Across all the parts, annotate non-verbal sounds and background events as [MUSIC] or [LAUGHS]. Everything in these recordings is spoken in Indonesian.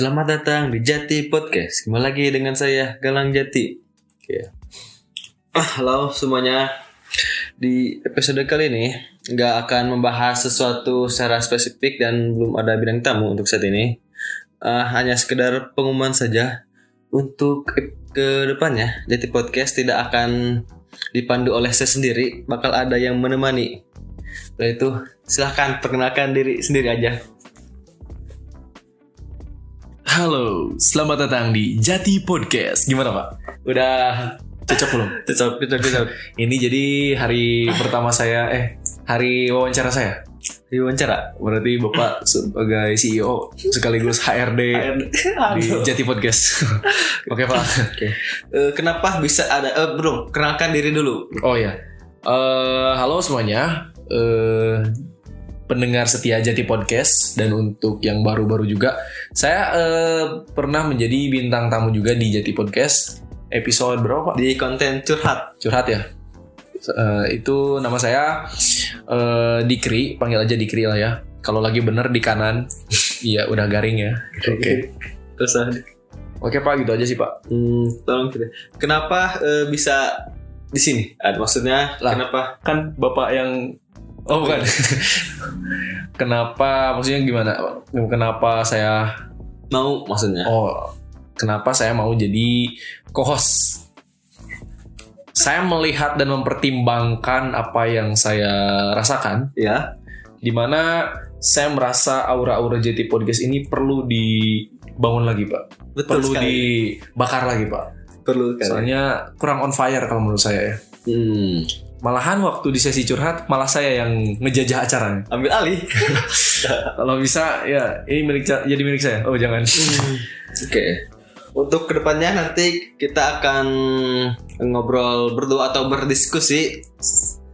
Selamat datang di Jati Podcast. Kembali lagi dengan saya Galang Jati. Oke. Ah, halo semuanya. Di episode kali ini nggak akan membahas sesuatu secara spesifik dan belum ada bidang tamu untuk saat ini. Ah, hanya sekedar pengumuman saja untuk ke depannya Jati Podcast tidak akan dipandu oleh saya sendiri, bakal ada yang menemani. Setelah itu silahkan perkenalkan diri sendiri aja. Halo, selamat datang di Jati Podcast. Gimana Pak? Udah cocok belum? [LAUGHS] Cocok, cocok, cocok. Ini jadi hari pertama saya, eh hari wawancara saya. Di wawancara. Berarti Bapak sebagai CEO sekaligus HRD [LAUGHS] di Jati Podcast. [LAUGHS] Oke Pak. Eh, kenapa bisa ada? Eh, belum. Kenalkan diri dulu. Oh ya, Eh, halo semuanya. Eh, pendengar setia Jati Podcast dan untuk yang baru-baru juga, saya eh, pernah menjadi bintang tamu juga di Jati Podcast episode berapa? Di konten curhat. curhat ya Eh, itu nama saya eh Dikri panggil aja Dikri lah ya kalau lagi bener di kanan [LAUGHS] iya udah garing ya oke Terus ah, oke pak gitu aja sih pak hmm, tolong kita. Kenapa eh, bisa di sini? Ah, maksudnya Lah. kenapa? kan bapak yang oh bukan [LAUGHS] kenapa maksudnya gimana kenapa saya Mau maksudnya? oh kenapa saya mau jadi co-host saya melihat dan mempertimbangkan apa yang saya rasakan Ya. di mana saya merasa aura-aura JT Podcast ini perlu dibangun lagi pak Betul perlu sekali. dibakar lagi pak Perlu kan. soalnya kurang on fire kalau menurut saya ya Hmm. Malahan waktu di sesi curhat malah saya yang ngejajah acaranya Ambil alih. [LAUGHS] kalau bisa ya ini milik jadi milik saya oh jangan Oke. Untuk ke depannya nanti kita akan ngobrol berdua atau berdiskusi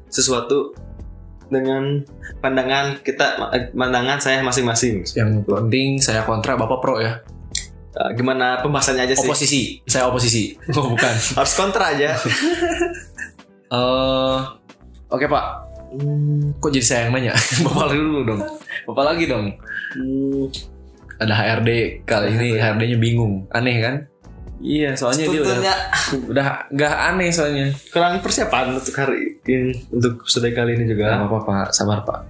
sesuatu dengan pandangan kita, pandangan saya masing-masing. yang penting saya kontra bapak pro ya Eh, gimana pembahasannya aja sih? oposisi saya oposisi oh bukan Harus kontra aja. [LAUGHS] eh oke pak. Kok jadi saya yang nanya? [LAUGHS] Bapak lagi dulu dong. Bapak lagi dong. Hmm, ada HRD kali ini HRD-nya bingung. Aneh kan? Iya soalnya dia udah udah nggak aneh soalnya. Kurang persiapan untuk hari ini untuk episode kali ini Gak juga. apa-apa pak. Sabar pak.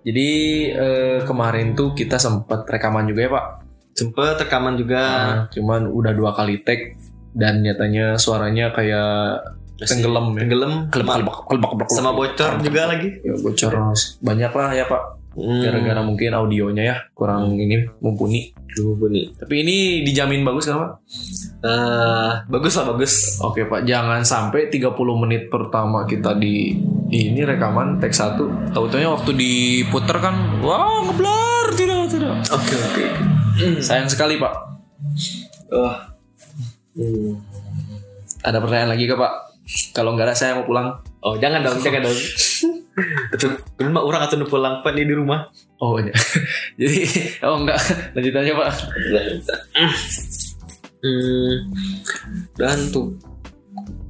Jadi eh, kemarin tuh kita sempat rekaman juga ya pak? Sempet rekaman juga. Nah, cuman udah dua kali take dan nyatanya suaranya kayak tenggelam ya Tenggelam. kelebak kelebak kelebak kelebak Sama bocor juga lagi. ya, bocor banyak lah ya pak Hmm. gara-gara mungkin audionya ya kurang ini mumpuni Duh, bunyi. tapi ini dijamin bagus kan pak Eh, bagus lah bagus. Oke Pak, jangan sampai 30 menit pertama kita di ini rekaman tag 1 Tahu-taunya waktu diputer kan, wah ngeblur, tidak, tidak Oke oke. Sayang sekali Pak Wah. Hmm. Ada pertanyaan lagi kah Pak? Kalau nggak ada saya mau pulang Oh jangan dong, jangan dong. [LAUGHS] Itu rumah orang atau pulang pak di rumah. Oh iya [LAUGHS] Jadi, oh enggak, lanjut aja Pak Hmm. Dan tuh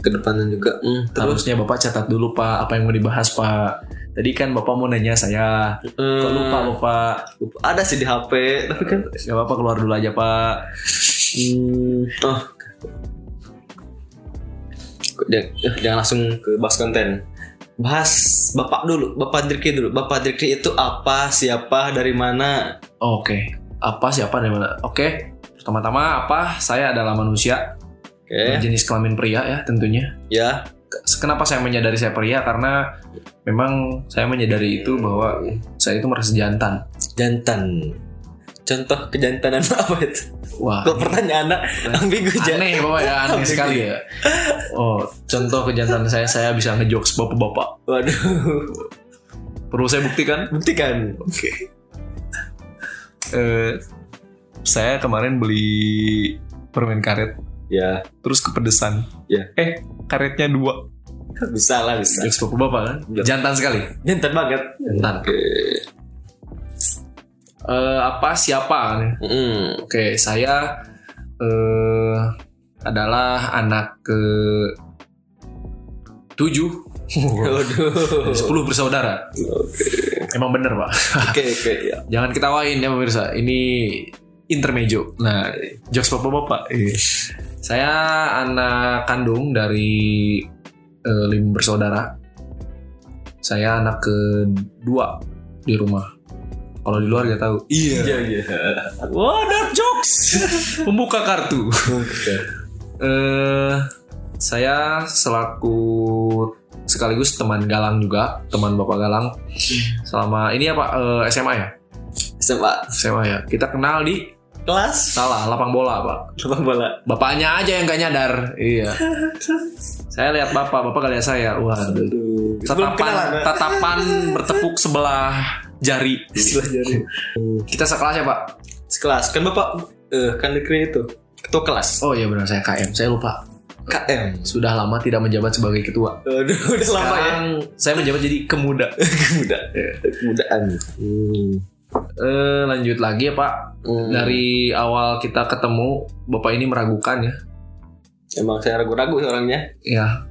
ke depannya juga. Hmm, terus Harusnya Bapak catat dulu Pak, apa yang mau dibahas Pak Tadi kan Bapak mau nanya saya Kok lupa Bapak? lupa. Ada sih di HP, tapi kan. Gak apa-apa keluar dulu aja Pak Hmm. Oh. Jangan, langsung ke bahas konten. Bahas bapak dulu, bapak Dirki dulu. Bapak Dirki itu apa, siapa, dari mana? Oke, apa siapa dari mana? Oke, pertama-tama apa? Saya adalah manusia Oke. jenis kelamin pria ya tentunya. Ya. Kenapa saya menyadari saya pria? Karena memang saya menyadari itu bahwa saya itu merasa jantan. Jantan. Contoh kejantanan [LAUGHS] apa itu? Wah, Kok pertanyaan anak ambigu aja. aneh bapak ya, aneh sekali ya. Oh, contoh kejantanan saya, saya bisa ngejokes bapak-bapak. Waduh. Perlu saya buktikan? Buktikan. Eh, saya kemarin beli permen karet, Ya, terus kepedesan. Ya. Eh, karetnya dua. bisa lah bisa. Jokes bapak-bapak kan? Jantan sekali. Jantan banget. Jantan. Oke. Eh, apa siapa? Mm. Oke, saya eh adalah anak ke tujuh [LAUGHS] sepuluh bersaudara. Oke. Emang bener pak. Oke oke ya. Jangan ketawain ya pemirsa. Ini intermejo. Nah, jokes bapak-bapak. Iya. Saya anak kandung dari eh, lima bersaudara. Saya anak kedua di rumah. Kalau di luar gak tahu. Iya iya. Wah, dark jokes. Membuka kartu. Eh, saya selaku sekaligus teman Galang juga, teman Bapak Galang. Selama ini apa eh, SMA ya? SMA SMA ya. Kita kenal di kelas salah lapang bola, Pak. sepak bola. Bapaknya aja yang gak nyadar. Iya. saya lihat Bapak, Bapak gak lihat saya. Wah, tatapan tatapan bertepuk sebelah jari. Sebelah jari. Kita sekelas ya, Pak? Sekelas kan bapak eh kan negeri itu ketua kelas Oh iya benar saya KM. Saya lupa. KM. Sudah lama tidak menjabat sebagai ketua. Aduh udah lama ya. Sekarang saya menjabat jadi kemuda. [LAUGHS] Muda. Kemudaan. Hmm. Eh, lanjut lagi ya Pak. Hmm. Dari awal kita ketemu, Bapak ini meragukan ya. Emang saya ragu-ragu orangnya. Ya.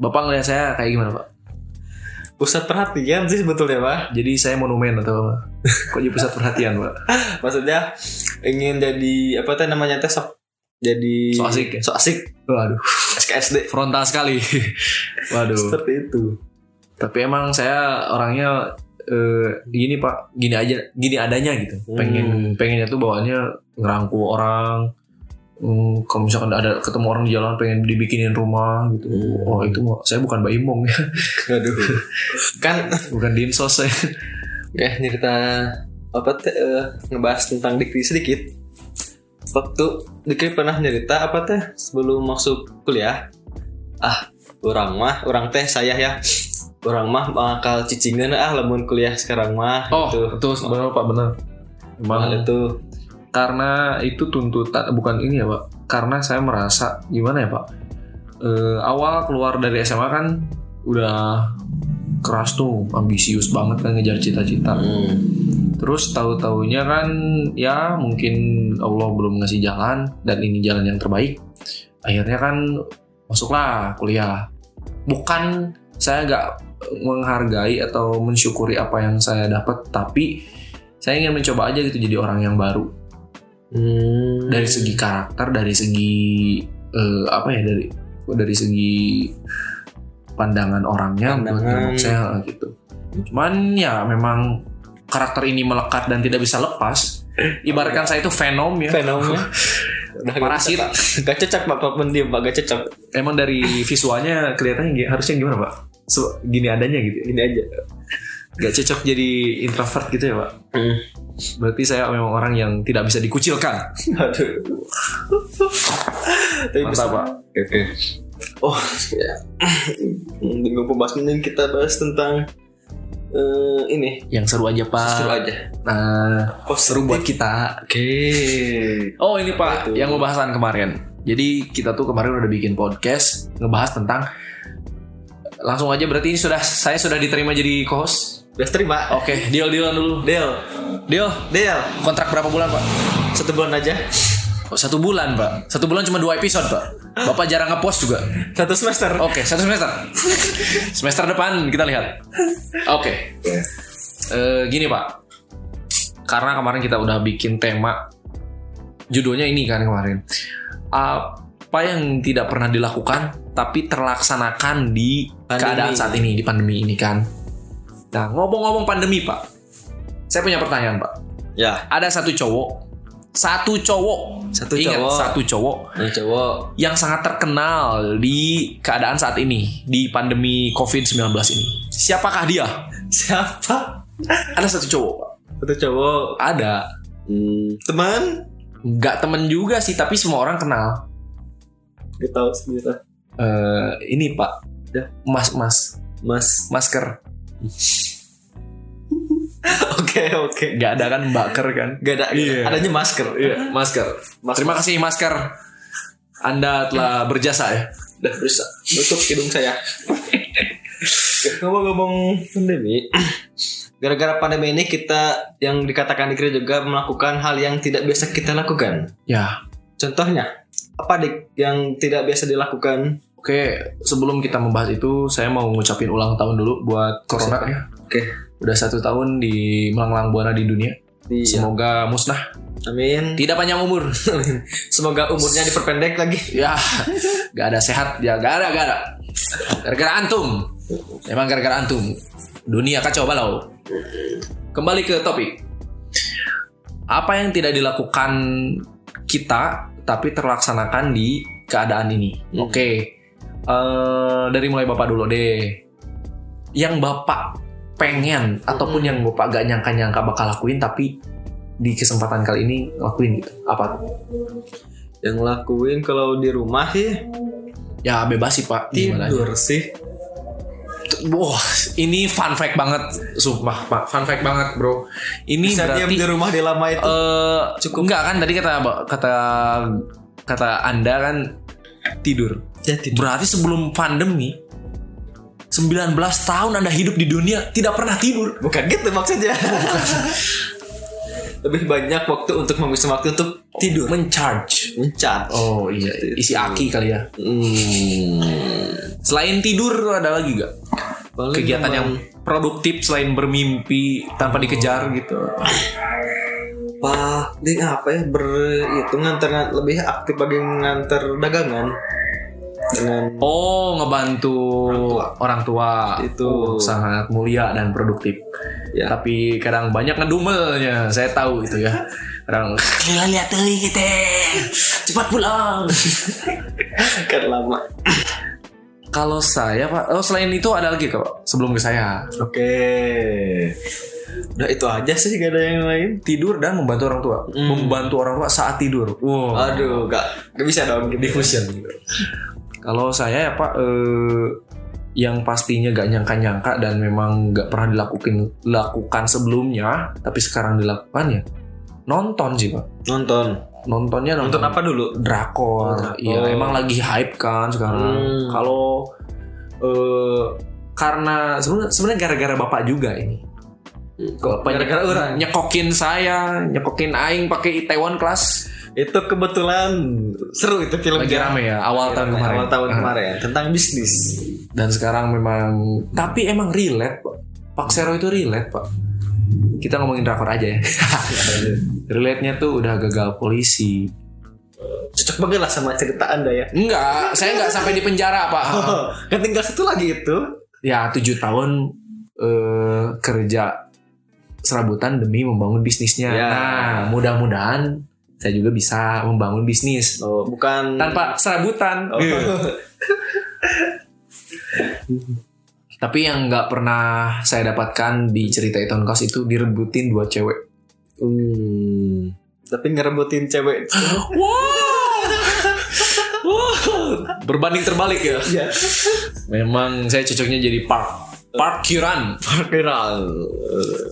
Bapak ngeliat saya kayak gimana Pak? Pusat perhatian sih sebetulnya pak. Jadi saya monumen atau? Kok jadi pusat perhatian Pak? [LAUGHS] Maksudnya ingin jadi apa teh namanya teh sok jadi So asik ya? So asik. Waduh, SKSD. frontal sekali. [LAUGHS] Waduh. Seperti itu. Tapi emang saya orangnya eh, gini Pak, gini aja, gini adanya gitu. Hmm. Pengen pengennya tuh bawaannya ngerangkul orang. Hmm, kalau misalkan ada ketemu orang di jalan pengen dibikinin rumah gitu. Hmm. Oh itu mah saya bukan Mbak Imong ya, Aduh. kan bukan dinsos saya. kayak cerita apa teh eh, ngebahas tentang Dikri sedikit. Waktu Dikri pernah cerita apa teh sebelum masuk kuliah. Ah, orang mah, orang teh saya ya. Orang mah bakal cicingan ah lamun kuliah sekarang mah Oh, gitu. betul benar Pak benar. Emang Nah, itu karena itu tuntutan bukan ini ya Pak. Karena saya merasa gimana ya Pak. Eh, awal keluar dari SMA kan udah keras tuh, ambisius banget kan ngejar cita-cita. hmm. Terus tahu-taunya kan ya mungkin Allah belum ngasih jalan dan ini jalan yang terbaik. Akhirnya kan masuklah kuliah. Bukan saya nggak menghargai atau mensyukuri apa yang saya dapat, tapi saya ingin mencoba aja gitu jadi orang yang baru Hmm. dari segi karakter, dari segi eh, apa ya dari dari segi pandangan orangnya Pandangan. saya gitu. Cuman ya memang karakter ini melekat dan tidak bisa lepas. Ibaratkan saya itu venom ya. fenomena [LAUGHS] Udah Parasit. gak cocok, Pak. Gak cocok pak gak cocok Emang dari visualnya kelihatannya harusnya gimana pak? So, gini adanya gitu. ya? ini aja Gak cocok jadi introvert gitu ya pak? Hmm. Berarti saya memang orang yang tidak bisa dikucilkan. aduh tapi bisa pak. oke oh ya dengan pembahasan ini kita bahas tentang eh, ini Yang seru aja pak. seru aja Nah, oh seru buat kita. oke Oh ini pak, Betul. yang pembahasan kemarin. Jadi kita tuh kemarin udah bikin podcast ngebahas tentang langsung aja berarti ini sudah saya sudah diterima jadi co-host. Udah terima Oke, deal dealan dulu. deal Deal. deal Kontrak berapa bulan pak? satu bulan aja Oh, satu bulan pak. Satu bulan cuma dua episode pak. Bapak jarang ngepost juga. satu semester Oke, satu semester. [LAUGHS] semester depan kita lihat. Oke. Eh, gini pak. Karena kemarin kita udah bikin tema judulnya ini kan kemarin. Apa yang tidak pernah dilakukan tapi terlaksanakan di Pandemi. keadaan saat ini di pandemi ini kan. Nah, ngomong-ngomong pandemi pak. Saya punya pertanyaan pak. ya Ada satu cowok, satu cowok, Satu ingat cowok. satu cowok ini cowok yang sangat terkenal di keadaan saat ini di pandemi COVID-19 ini. Siapakah dia? siapa Ada satu cowok, Pak. satu cowok Ada. hmm, teman Nggak temen juga sih, tapi semua orang kenal. Gak tahu sebenarnya Eh, ini Pak, Ya. Mas Mas mas masker. [LAUGHS] oke oke Nggak ada kan baker kan? Gak ada, Iya. adanya masker. Iya, masker. Mas- Terima kasih masker. Anda telah berjasa ya. Udah bisa tutup hidung saya. Ngomong-ngomong pandemi, gara-gara pandemi ini kita yang dikatakan dikira juga melakukan hal yang tidak biasa kita lakukan. Ya, Contohnya, apa dik yang tidak biasa dilakukan? Oke, sebelum kita membahas itu, saya mau ngucapin ulang tahun dulu buat Corona ya. Oke. Udah satu tahun di melanglang buana di dunia. Iya. Semoga musnah. Amin. Tidak panjang umur. [LAUGHS] Semoga umurnya diperpendek lagi. ya, gak ada sehat ya, gak ada, gak ada. Gara-gara antum. Emang gara-gara antum. Dunia kacau balau. Kembali ke topik. Apa yang tidak dilakukan kita tapi terlaksanakan di keadaan ini? Hmm. Oke. Eh, dari mulai Bapak dulu deh. Yang Bapak pengen ataupun Hmm. yang Bapak gak nyangka-nyangka bakal lakuin tapi di kesempatan kali ini lakuin gitu. Apa? Yang lakuin kalau di rumah sih Ya bebas sih Pak. Tidur sih. Wah, ini fun fact banget, sumpah Pak, fun fact banget bro. Ini Bisa diam berarti di rumah di lama itu. eh cukup enggak kan tadi kata kata kata anda kan tidur. Ya. Berarti sebelum pandemi 19 tahun anda hidup di dunia tidak pernah tidur. Bukan gitu maksudnya. [LAUGHS] Lebih banyak waktu untuk menghabiskan waktu untuk tidur. Mencharge. Mencat. Oh iya, isi aki kali ya. Hmm. Selain tidur ada lagi gak Paling kegiatan yang emang produktif selain bermimpi tanpa dikejar gitu? paling apa ya ber itu nganter lebih aktif bagi nganter dagangan dengan Oh, ngebantu orang tua. Itu. Oh, sangat mulia dan produktif. Ya. Tapi kadang banyak ngedumelnya. Saya tahu itu ya. Kadang Lila lihat tuh kita. Cepat pulang. [LAUGHS] kan lama. Kalau saya Pak, oh selain itu ada lagi kok sebelum ke saya. Oke. Udah itu aja sih gak ada yang lain. Tidur dan membantu orang tua. Hmm. Membantu orang tua saat tidur. Wow. Aduh, gak, gak bisa dong. diffusion gitu. Kalau saya ya Pak eh, yang pastinya gak nyangka-nyangka dan memang gak pernah dilakukan lakukan sebelumnya, tapi sekarang dilakukan ya nonton sih Pak. Nonton. Nontonnya Nonton nonton, apa dulu? Drakor. Oh, Iya, drakor. emang lagi hype kan sekarang. Hmm. Kalau eh, karena sebenarnya gara-gara bapak juga ini. Kalau Gara-gara orang. nyekokin saya, nyekokin aing pakai Itaewon Class Itu kebetulan seru itu filmnya. lagi rame ya awal tahun kemarin. Awal tahun Ah. kemarin tentang bisnis. dan sekarang memang tapi emang relate pak Pak Sero itu relate pak kita ngomongin drakor aja ya [LAUGHS] relate nya tuh udah gagal polisi Cocok banget lah sama cerita anda ya. enggak saya enggak sampai di penjara pak [LAUGHS] kan tinggal satu lagi itu. ya tujuh tahun eh, kerja serabutan demi membangun bisnisnya Ya. nah mudah-mudahan saya juga bisa membangun bisnis Oh, bukan tanpa serabutan Oh. [LAUGHS] tapi yang nggak pernah saya dapatkan di cerita Iton Kos itu direbutin dua cewek Hmm. Tapi ngerebutin cewek. [LAUGHS] Wow. Berbanding terbalik ya. Iya. Memang saya cocoknya jadi park parkiran. Viral.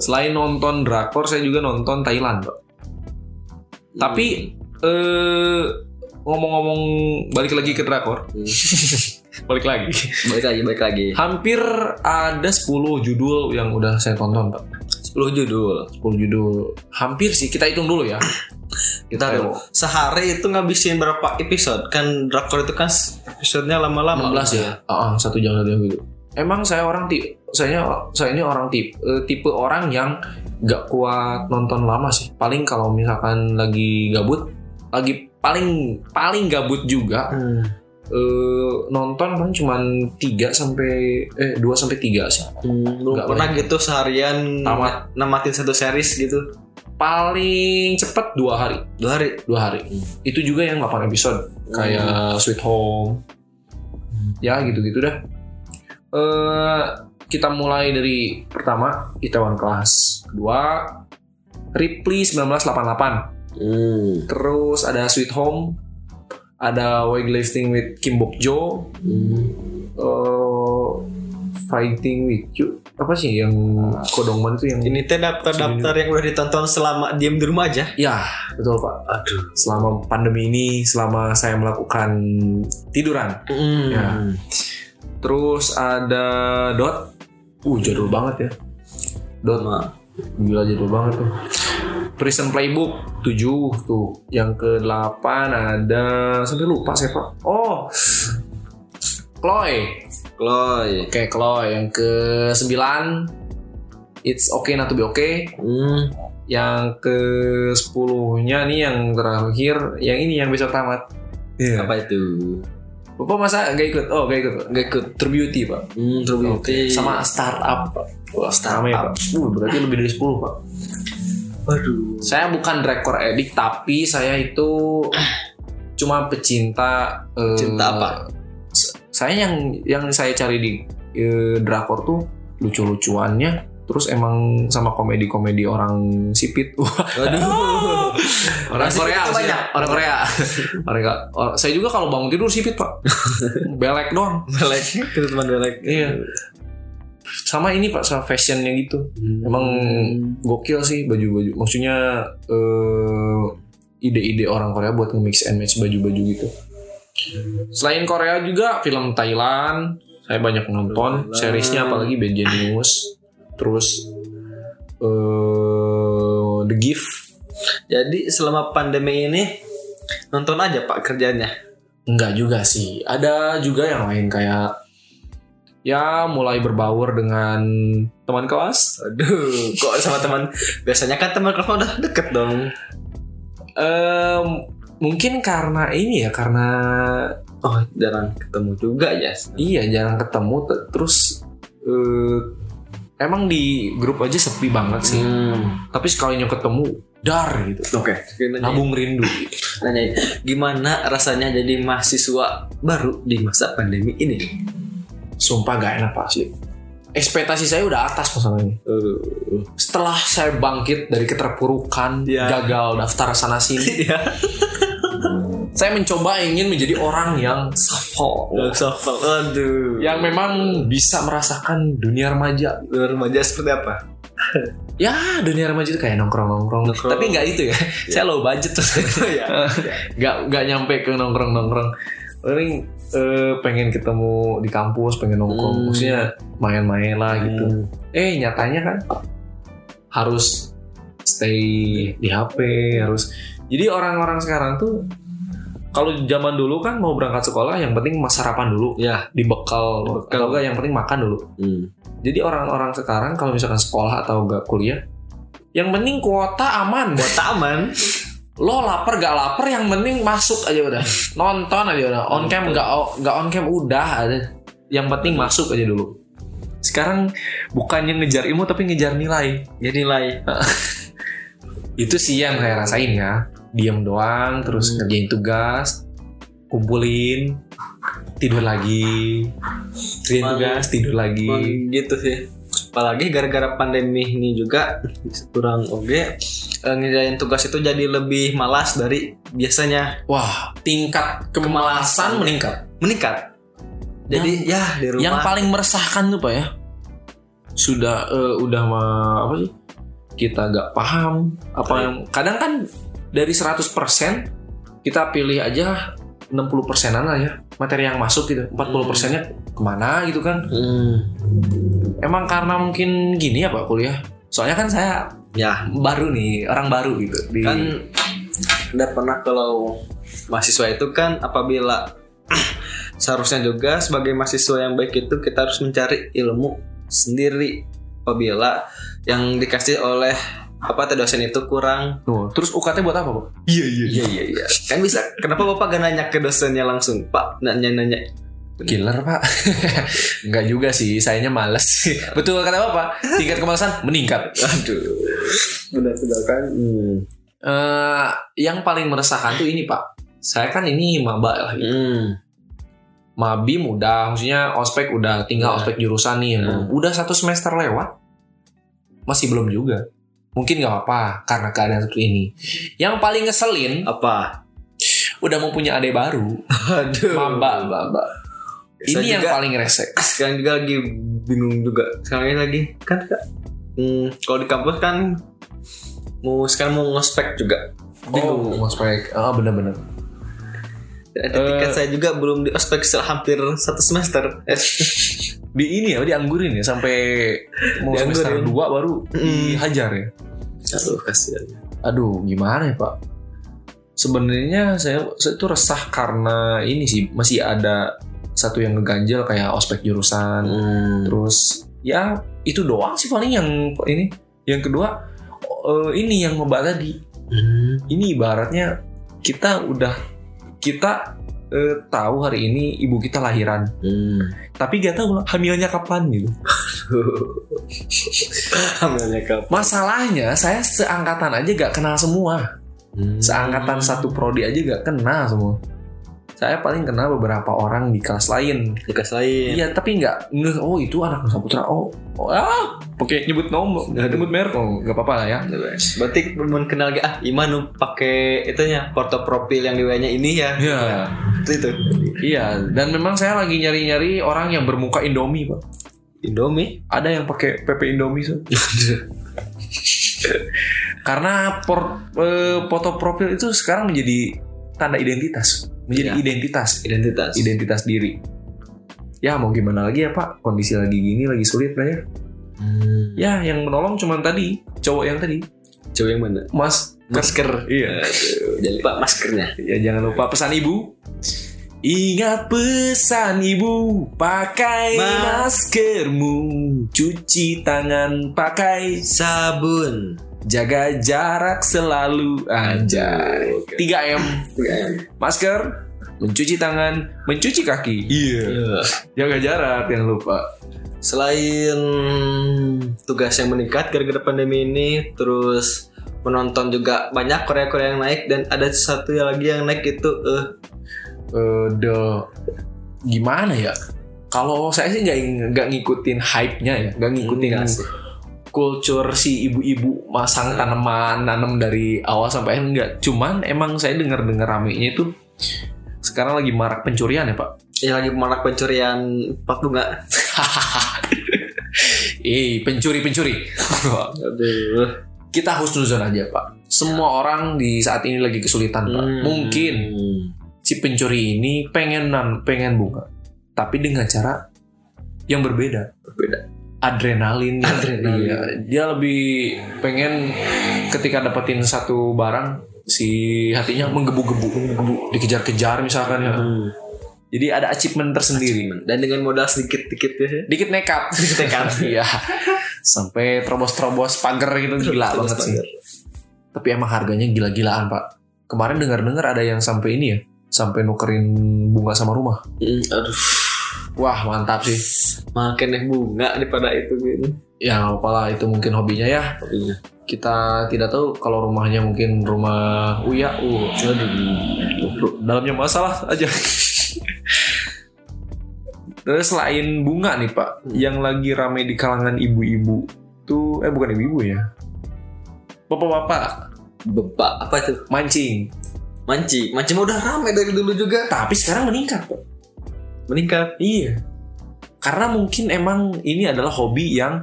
Selain nonton drakor, saya juga nonton Thailand, Pak. Tapi eh ngomong-ngomong balik lagi ke drakor. [LAUGHS] balik lagi. Balik lagi, balik lagi. Hampir ada 10 judul yang udah saya tonton, Pak. 10 judul. 10 judul. Hampir sih, kita hitung dulu ya. [CLEARS THROAT] Kita Ayo. sehari itu ngabisin berapa episode? Kan drakor itu kan episodenya lama-lama. 16 ya? Ah, ah, satu jam satu jam gitu. Emang saya orang tipe, saya saya ini orang tipe eh, tipe orang yang gak kuat nonton lama sih. Paling kalau misalkan lagi gabut, lagi paling paling gabut juga Hmm. eh, nonton paling cuman 3 sampai eh 2 sampai 3 sih. Hmm, Nggak pernah banyak. gitu seharian Tamat. namatin satu series gitu. Paling cepet dua hari, Dua hari. dua hari. Itu juga yang 8 episode kayak Sweet Home. Ya gitu-gitu dah. Eh kita mulai dari pertama Itaewon Class, kedua Ripley 1988, Hmm. terus ada Sweet Home, ada Weightlifting with Kim Bok Jo, Hmm. eh, Fighting with You, apa sih yang Kodongman itu yang Ini teh daftar-daftar yang udah ditonton selama diem di rumah aja. Ya, betul Pak. Aduh. Selama pandemi ini, selama saya melakukan tiduran. Hmm. Ya. Terus ada Dot. Uh, jadul banget ya. Dot, Sama. gila jadul banget tuh. Prison Playbook 7 tuh. Yang ke-8 ada sampai lupa saya Pak. Oh. Chloe. Chloe. Oke, Chloe yang ke-9 It's Okay Not to Be Okay. Hmm. yang ke 10-nya nih yang terakhir, yang ini yang besok tamat. Iya. Apa itu? Bapak masa nggak ikut? Oh nggak ikut, nggak ikut. True Beauty pak. Hmm, True Beauty. Sama startup pak. Wah Startup. startup. Pak. Uh, berarti lebih dari 10 pak. Waduh. Saya bukan rekor edik tapi saya itu [CLEARS THROAT] cuma pecinta. eh, Cinta apa? s- Saya yang yang saya cari di eh, drakor tuh lucu-lucuannya. Terus emang sama komedi-komedi orang sipit. Wah, [LAUGHS] Waduh. [LAUGHS] orang Korea maksudnya. banyak. orang Korea orang Korea. Or- saya juga kalau bangun tidur sipit pak [LAUGHS] belek doang Belek. Itu teman belek. iya sama ini pak sama fashionnya gitu emang gokil sih baju-baju maksudnya eh, ide-ide orang Korea buat nge-mix and match baju-baju gitu selain Korea juga film Thailand saya banyak nonton Thailand. seriesnya apalagi Bad Genius terus eh The Gift Jadi selama pandemi ini nonton aja Pak kerjanya. Enggak juga sih. Ada juga yang lain kayak ya mulai berbaur dengan teman kelas. Aduh, kok sama teman biasanya kan teman kelas udah deket dong. Em, mungkin karena ini ya karena Oh, jarang ketemu juga ya. iya jarang ketemu te- terus eh, emang di grup aja sepi banget sih. Hmm. Tapi sekalinya ketemu dar gitu. Oke, nanya, Nabung rindu. nanya, gimana rasanya jadi mahasiswa baru di masa pandemi ini? Sumpah gak enak pasti. Ekspektasi saya udah atas masalahnya. Aduh. Setelah saya bangkit dari keterpurukan, Ya. gagal daftar sana sini, Iya. [LAUGHS] saya mencoba ingin menjadi orang yang safal. Aduh. yang memang bisa merasakan dunia remaja remaja seperti apa? Ya dunia remaja itu kayak nongkrong nongkrong Nongkrong. tapi nggak itu ya [LAUGHS] saya low budget tuh [LAUGHS] ya. [LAUGHS] nggak nggak nyampe ke nongkrong nongkrong paling eh, pengen ketemu di kampus pengen nongkrong Hmm. maksudnya main-main lah gitu Hmm. eh nyatanya kan harus stay di HP harus jadi orang-orang sekarang tuh kalau zaman dulu kan mau berangkat sekolah yang penting sarapan dulu Ya. dibekal Bekal. kalau enggak yang penting makan dulu Hmm. Jadi orang-orang sekarang kalau misalkan sekolah atau enggak kuliah yang penting kuota aman. Buat aman. lo lapar gak lapar yang penting masuk aja udah. Nonton aja udah. On cam gak nggak on cam udah ada yang penting masuk aja dulu. Sekarang bukannya ngejar ilmu tapi ngejar nilai. Ya nilai. [LAUGHS] itu sih yang saya rasain ya. Diam doang terus Hmm. ngerjain tugas kumpulin tidur lagi Emang- tugas tidur lagi gitu sih. Apalagi gara-gara pandemi ini juga kurang oke eh, ngerjain tugas itu jadi lebih malas dari biasanya wah tingkat kemalasan meningkat meningkat. Jadi ya di rumah. yang paling meresahkan tuh pak ya sudah eh, udah mah apa sih kita gak paham apa Iya. yang kadang kan dari 100% kita pilih aja 60 persenan lah ya materi yang masuk gitu. 40 persennya ke mana gitu kan? Hmm. emang karena mungkin gini ya pak kuliah? Soalnya kan saya Ya baru nih orang baru gitu di kan udah pernah kalau mahasiswa itu kan apabila [CLEARS THROAT] seharusnya juga sebagai mahasiswa yang baik itu kita harus mencari ilmu sendiri. Apabila yang dikasih oleh apa tuh dosen itu kurang? Tuh, terus UKT buat apa pak iya iya iya. Iya iya kan bisa. Kenapa bapak gak nanya ke dosennya langsung? Pak nanya nanya killer pak. [LAUGHS] Nggak juga sih sayanya males. [LAUGHS] Betul kata bapak. Tingkat kemalasan meningkat. Aduh. Benar benar kan? Hmm. Eh, yang paling meresahkan tuh ini pak. Saya kan ini maba lah Hmm. mabim udah maksudnya ospek udah tinggal Ya. ospek jurusan nih. Hmm. udah satu semester lewat masih belum juga mungkin nggak apa karena keadaan seperti ini. Yang paling ngeselin apa? udah mau punya adik baru. Aduh. Maba Saya ini yang juga- paling resek. sekarang juga lagi bingung juga. Sekarang ini lagi kan hmm, kalau di kampus kan mau sekarang mau ngospek juga. Bingung. Oh ospek ah bener-bener Dan ketika Eh. saya juga belum di ospek se- hampir satu semester [LAUGHS] di ini ya dianggurin ya sampai mau Dianggurin. semester 2 baru Mm. dihajar ya aduh kasihan aduh gimana ya pak sebenarnya saya saya tuh resah karena ini sih masih ada satu yang ngeganjel kayak ospek jurusan Hmm. terus ya itu doang sih paling yang ini yang kedua eh, ini yang mbak tadi. Ini ibaratnya kita udah kita eh, tahu hari ini ibu kita lahiran, tapi gak tahu hamilnya kapan gitu. [LAUGHS] Hamilnya kapan? Masalahnya saya seangkatan aja gak kenal semua. Seangkatan satu prodi aja gak kenal semua. Saya paling kenal beberapa orang di kelas lain. Bekas lain. Iya, tapi nggak oh itu anak Nusa Putra. Oh, oh ah, pakai nyebut nomor, nyebut merek. Oh, nggak apa-apa lah ya. Berarti belum kenal gak? Ah, Iman pakai itunya foto profil yang di WA-nya ini ya. Iya. Itu itu. Iya, dan memang saya lagi nyari-nyari orang yang bermuka Indomie, Pak. Indomie. Ada yang pakai PP Indomie, so. [LAUGHS] Karena por- eh, foto profil itu sekarang menjadi tanda identitas, menjadi Iya. identitas, Identitas. identitas diri. Ya mau gimana lagi ya Pak, kondisi lagi gini lagi sulit lah ya. Hmm. Ya yang menolong cuman tadi, cowok yang tadi, Coba yang mana? Mas. Masker. Iya. Aduh, jangan lupa maskernya. Ya jangan lupa pesan ibu. Ingat pesan ibu, pakai Ma- maskermu, cuci tangan pakai Sabun. jaga jarak selalu anjay. Oke. 3M, Iya. masker, mencuci tangan, mencuci kaki. Iya. Iya. Jaga jarak jangan lupa. Selain tugas yang meningkat gara-gara pandemi ini, terus menonton juga banyak Korea-Korea yang naik dan ada satu yang lagi yang naik itu eh Eh, the gimana ya? Kalau saya sih nggak nggak ngikutin hype-nya ya, nggak ngikutin sih. culture si ibu-ibu masang tanaman nanam dari awal sampai akhir enggak. Cuman emang saya dengar-dengar ramenya itu sekarang lagi marak pencurian ya pak. yang lagi marak pencurian pot bunga. Eh pencuri-pencuri. [LAUGHS] Aduh. Kita husnuzon aja pak. Semua orang di saat ini lagi kesulitan pak. Hmm. Mungkin si pencuri ini pengen nan pengen bunga, tapi dengan cara yang berbeda. berbeda. Adrenalin. [LAUGHS] Adrenalin. Iya, dia lebih pengen ketika dapetin satu barang si hatinya menggebu-gebu, menggebu, dikejar-kejar misalkan ya. Hmm. Jadi ada achievement tersendiri. Dan dengan modal sedikit-sedikit ya. Dikit nekat. [LAUGHS] Dikit nekat. [LAUGHS] Iya. Sampai terobos-terobos pagar gitu gila banget sih. Tapi emang harganya gila-gilaan, Pak. Kemarin dengar-dengar ada yang sampai ini ya, sampai nukerin bunga sama rumah. Hmm, aduh. Wah, mantap sih. Makin deh bunga daripada itu gitu. Ya nggak apa-apa lah, itu mungkin hobinya ya. Hobinya. Kita tidak tahu kalau rumahnya mungkin rumah Uya, uh, aduh, dalamnya masalah aja. [LAUGHS] Terus selain bunga nih Pak, yang lagi rame di kalangan ibu-ibu tuh, eh bukan ibu-ibu ya, bapak-bapak Bebak apa itu? mancing. Manci. Manci mah udah rame dari dulu juga. Tapi sekarang meningkat Pak. Meningkat. Iya. Karena mungkin emang ini adalah hobi yang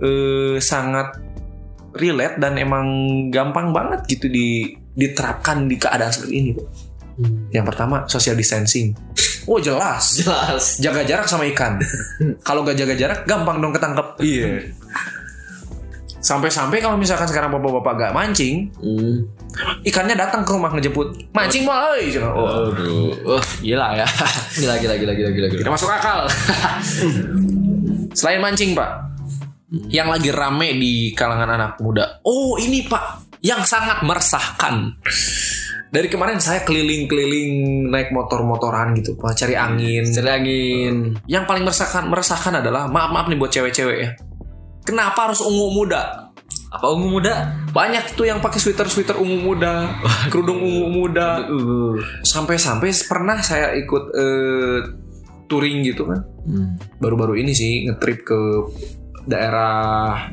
eh, sangat relate dan emang gampang banget gitu di diterapkan di keadaan seperti ini. Pak. Yang pertama social distancing. [LAUGHS] Oh jelas. Jelas. Jaga jarak sama ikan. [LAUGHS] kalau gak jaga jarak gampang dong ketangkep. Iya. Sampai-sampai kalau misalkan sekarang bapak-bapak gak mancing, Hmm. ikannya datang ke rumah ngejemput. Mancing euy. Oh, Aduh. Wah, gila ya. [LAUGHS] gila gila gila gila gila. Tidak masuk akal. [LAUGHS] Selain mancing, Pak. Yang lagi rame di kalangan anak muda. Oh, ini, Pak. Yang sangat meresahkan. Dari kemarin saya keliling-keliling naik motor-motoran gitu, Pak, cari angin. Cari angin. Yang paling meresahkan meresahkan adalah maaf-maaf nih buat cewek-cewek ya. Kenapa harus ungu muda? Apa ungu muda? Banyak tuh yang pakai sweater-sweater ungu muda, kerudung ungu muda. Uh. Sampai-sampai pernah saya ikut eh, touring gitu kan. Hmm. baru-baru ini sih ngetrip ke daerah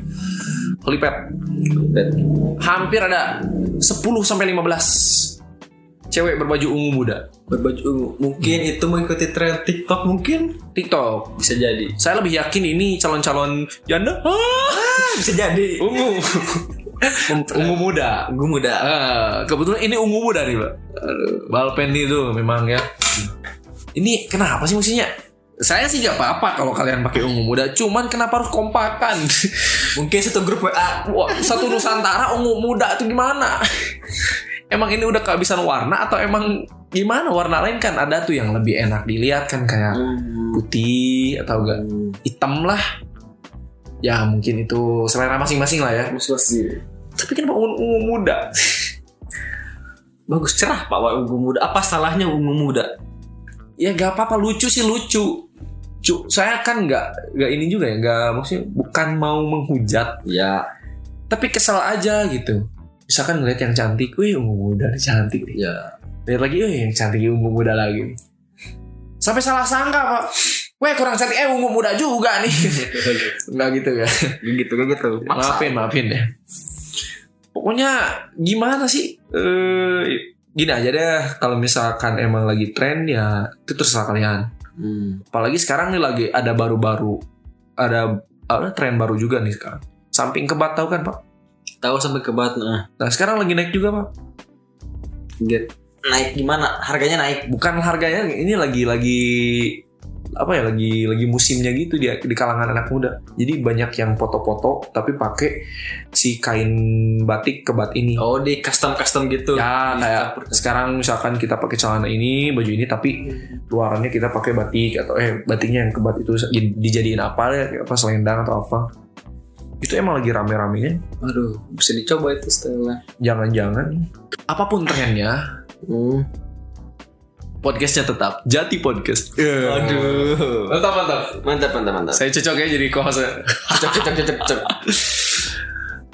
Helipad. Hampir ada 10 sampai 15 cewek berbaju ungu muda. Berbaju ungu. Mungkin itu mengikuti tren TikTok mungkin TikTok. bisa jadi. Saya lebih yakin ini calon-calon janda Ah, Bisa jadi. ungu. ungu muda. Ungu muda. Ah, kebetulan ini ungu muda nih, Pak. Balpen itu memang ya. Ini kenapa sih maksudnya? Saya sih gak apa-apa kalau kalian pakai ungu muda, cuman kenapa harus kompakan? Mungkin satu grup WA. Satu Nusantara ungu muda itu gimana? Emang ini udah kehabisan warna atau emang gimana warna lain kan ada tuh yang lebih enak dilihat kan kayak Hmm. putih atau enggak hitam lah. Ya mungkin itu selera masing-masing lah ya. Muswasi. Tapi kenapa ungu, ungu muda? Bagus cerah Pak ungu muda. Apa salahnya ungu muda? Ya gak apa-apa lucu sih lucu. Cu, saya kan nggak nggak ini juga ya nggak maksudnya bukan mau menghujat Ya, tapi kesel aja gitu misalkan ngeliat yang cantik wih ungu muda cantik nih. Ya. lihat lagi wih yang cantik ungu muda lagi sampai salah sangka pak. Weh kurang cantik eh ungu muda juga nih. [LAUGHS] Nggak gitu ya. Begitu begitu. maafin maafin ya. Pokoknya gimana sih? Eh gini aja deh. Kalau misalkan emang lagi tren ya itu terserah kalian. Hmm. apalagi sekarang nih lagi ada baru-baru ada ada tren baru juga nih sekarang. Samping kebat tahu kan pak Tahu sampai ke bat nah. nah sekarang lagi naik juga pak Get. Naik gimana? Harganya naik. bukan harganya ini lagi lagi apa ya lagi lagi musimnya gitu di di kalangan anak muda jadi banyak yang foto-foto tapi pakai si kain batik kebat ini Oh, di custom-custom gitu. ya kayak sekarang misalkan kita pakai celana ini baju ini tapi luarannya kita pakai batik atau eh batiknya yang kebat itu dijadiin apa ya apa selendang atau apa itu emang lagi rame-ramenya Aduh, bisa dicoba itu setelah. jangan-jangan apa pun trennya Hmm. podcastnya tetap jati podcast Aduh. mantap mantap Mantap, mantap, mantap. saya cocok ya jadi co-host Cocok, cocok, cocok, cocok.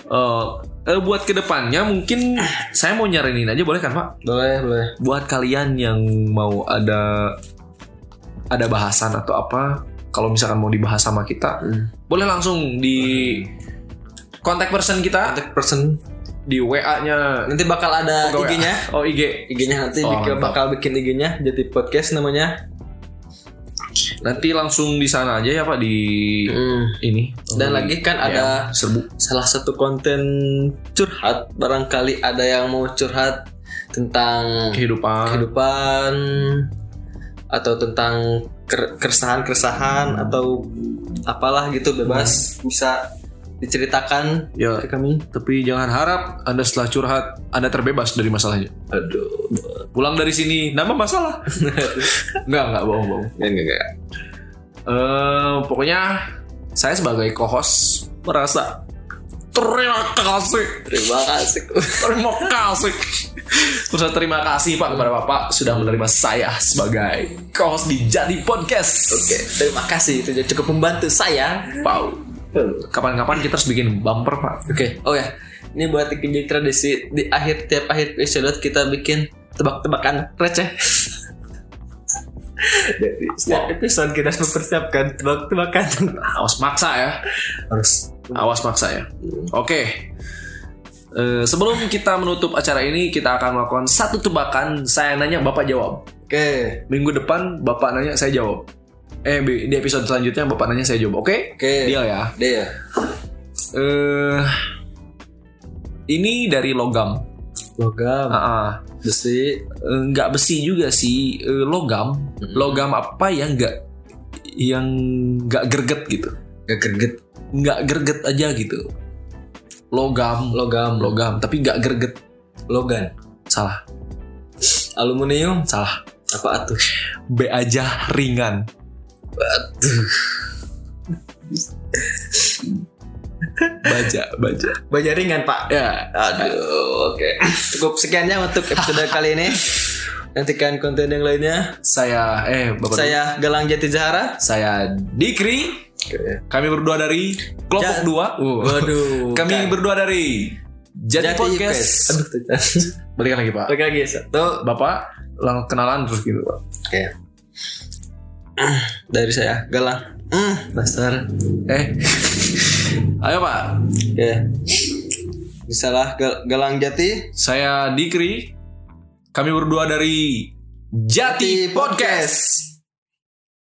Eh, eh, buat ke depannya mungkin saya mau nyaranin aja boleh kan pak Boleh, boleh. buat kalian yang mau ada ada bahasan atau apa kalau misalkan mau dibahas sama kita Hmm. boleh langsung di kontak person kita. Contact person. di WA-nya Nanti bakal ada IG-nya. oh IG. IG-nya nanti Oh, bikin- bakal bikin IG-nya jadi podcast namanya. nanti langsung di sana aja ya pak di ini. Dan Oh, lagi kan ya, ada serbu. salah satu konten curhat. Barangkali ada yang mau curhat tentang kehidupan. kehidupan atau tentang keresahan-keresahan atau apalah gitu bebas bisa diceritakan ya ke kami. tapi jangan harap anda setelah curhat anda terbebas dari masalahnya Aduh, pulang dari sini nambah masalah [LAUGHS] nggak nggak bohong bohong enggak enggak. enggak. Eh, pokoknya saya sebagai co-host merasa terima kasih Terima kasih. terima kasih Terus terima kasih Pak kepada Bapak sudah menerima saya sebagai co-host di Jadi Podcast. Oke, terima kasih itu cukup membantu saya. Wow. Kapan-kapan kita harus bikin bumper Pak. Oke, oh ya, ini buat bikin tradisi di akhir tiap akhir episode kita bikin tebak-tebakan receh. [LAUGHS] Jadi setiap episode kita harus mempersiapkan tebak-tebakan Awas maksa ya. harus. Awas maksa ya. Oke. Eh, sebelum kita menutup acara ini, kita akan melakukan satu tebakan. Saya nanya, Bapak jawab. Oke, Minggu depan Bapak nanya, saya jawab. Eh, di episode selanjutnya Bapak nanya, saya jawab. Oke? oke. Deal ya. Dia. Eh, ini dari logam. Logam, Ah, ah. besi, nggak besi juga sih, Eh, logam. Logam apa yang nggak yang nggak greget gitu, gak greget. nggak greget aja gitu. Logam, Logam, logam, tapi nggak greget. logan, Salah, aluminium, salah. apa atuh? B aja ringan. baja, baja. Baja ringan pak. Ya, Aduh, oke. Cukup sekiannya untuk episode [LAUGHS] kali ini. Nantikan konten yang lainnya. saya eh Bapak Saya Galang Jati Zahara. saya Dikri. Kami berdua dari kelompok Ja- dua. Uh. Waduh. [LAUGHS] Kami kan. berdua dari Jadi, Podcast. Aduh, tuh. [LAUGHS] Balikan lagi Pak. Oke lagi satu. Bapak lang kenalan terus gitu Pak. Oke. [CLEARS THROAT] Dari saya Galang. Hmm, dasar. Eh. [LAUGHS] Ayo Pak. Oke. Misalah Gal- Galang Jati. Saya Dikri. Kami berdua dari Jati Podcast.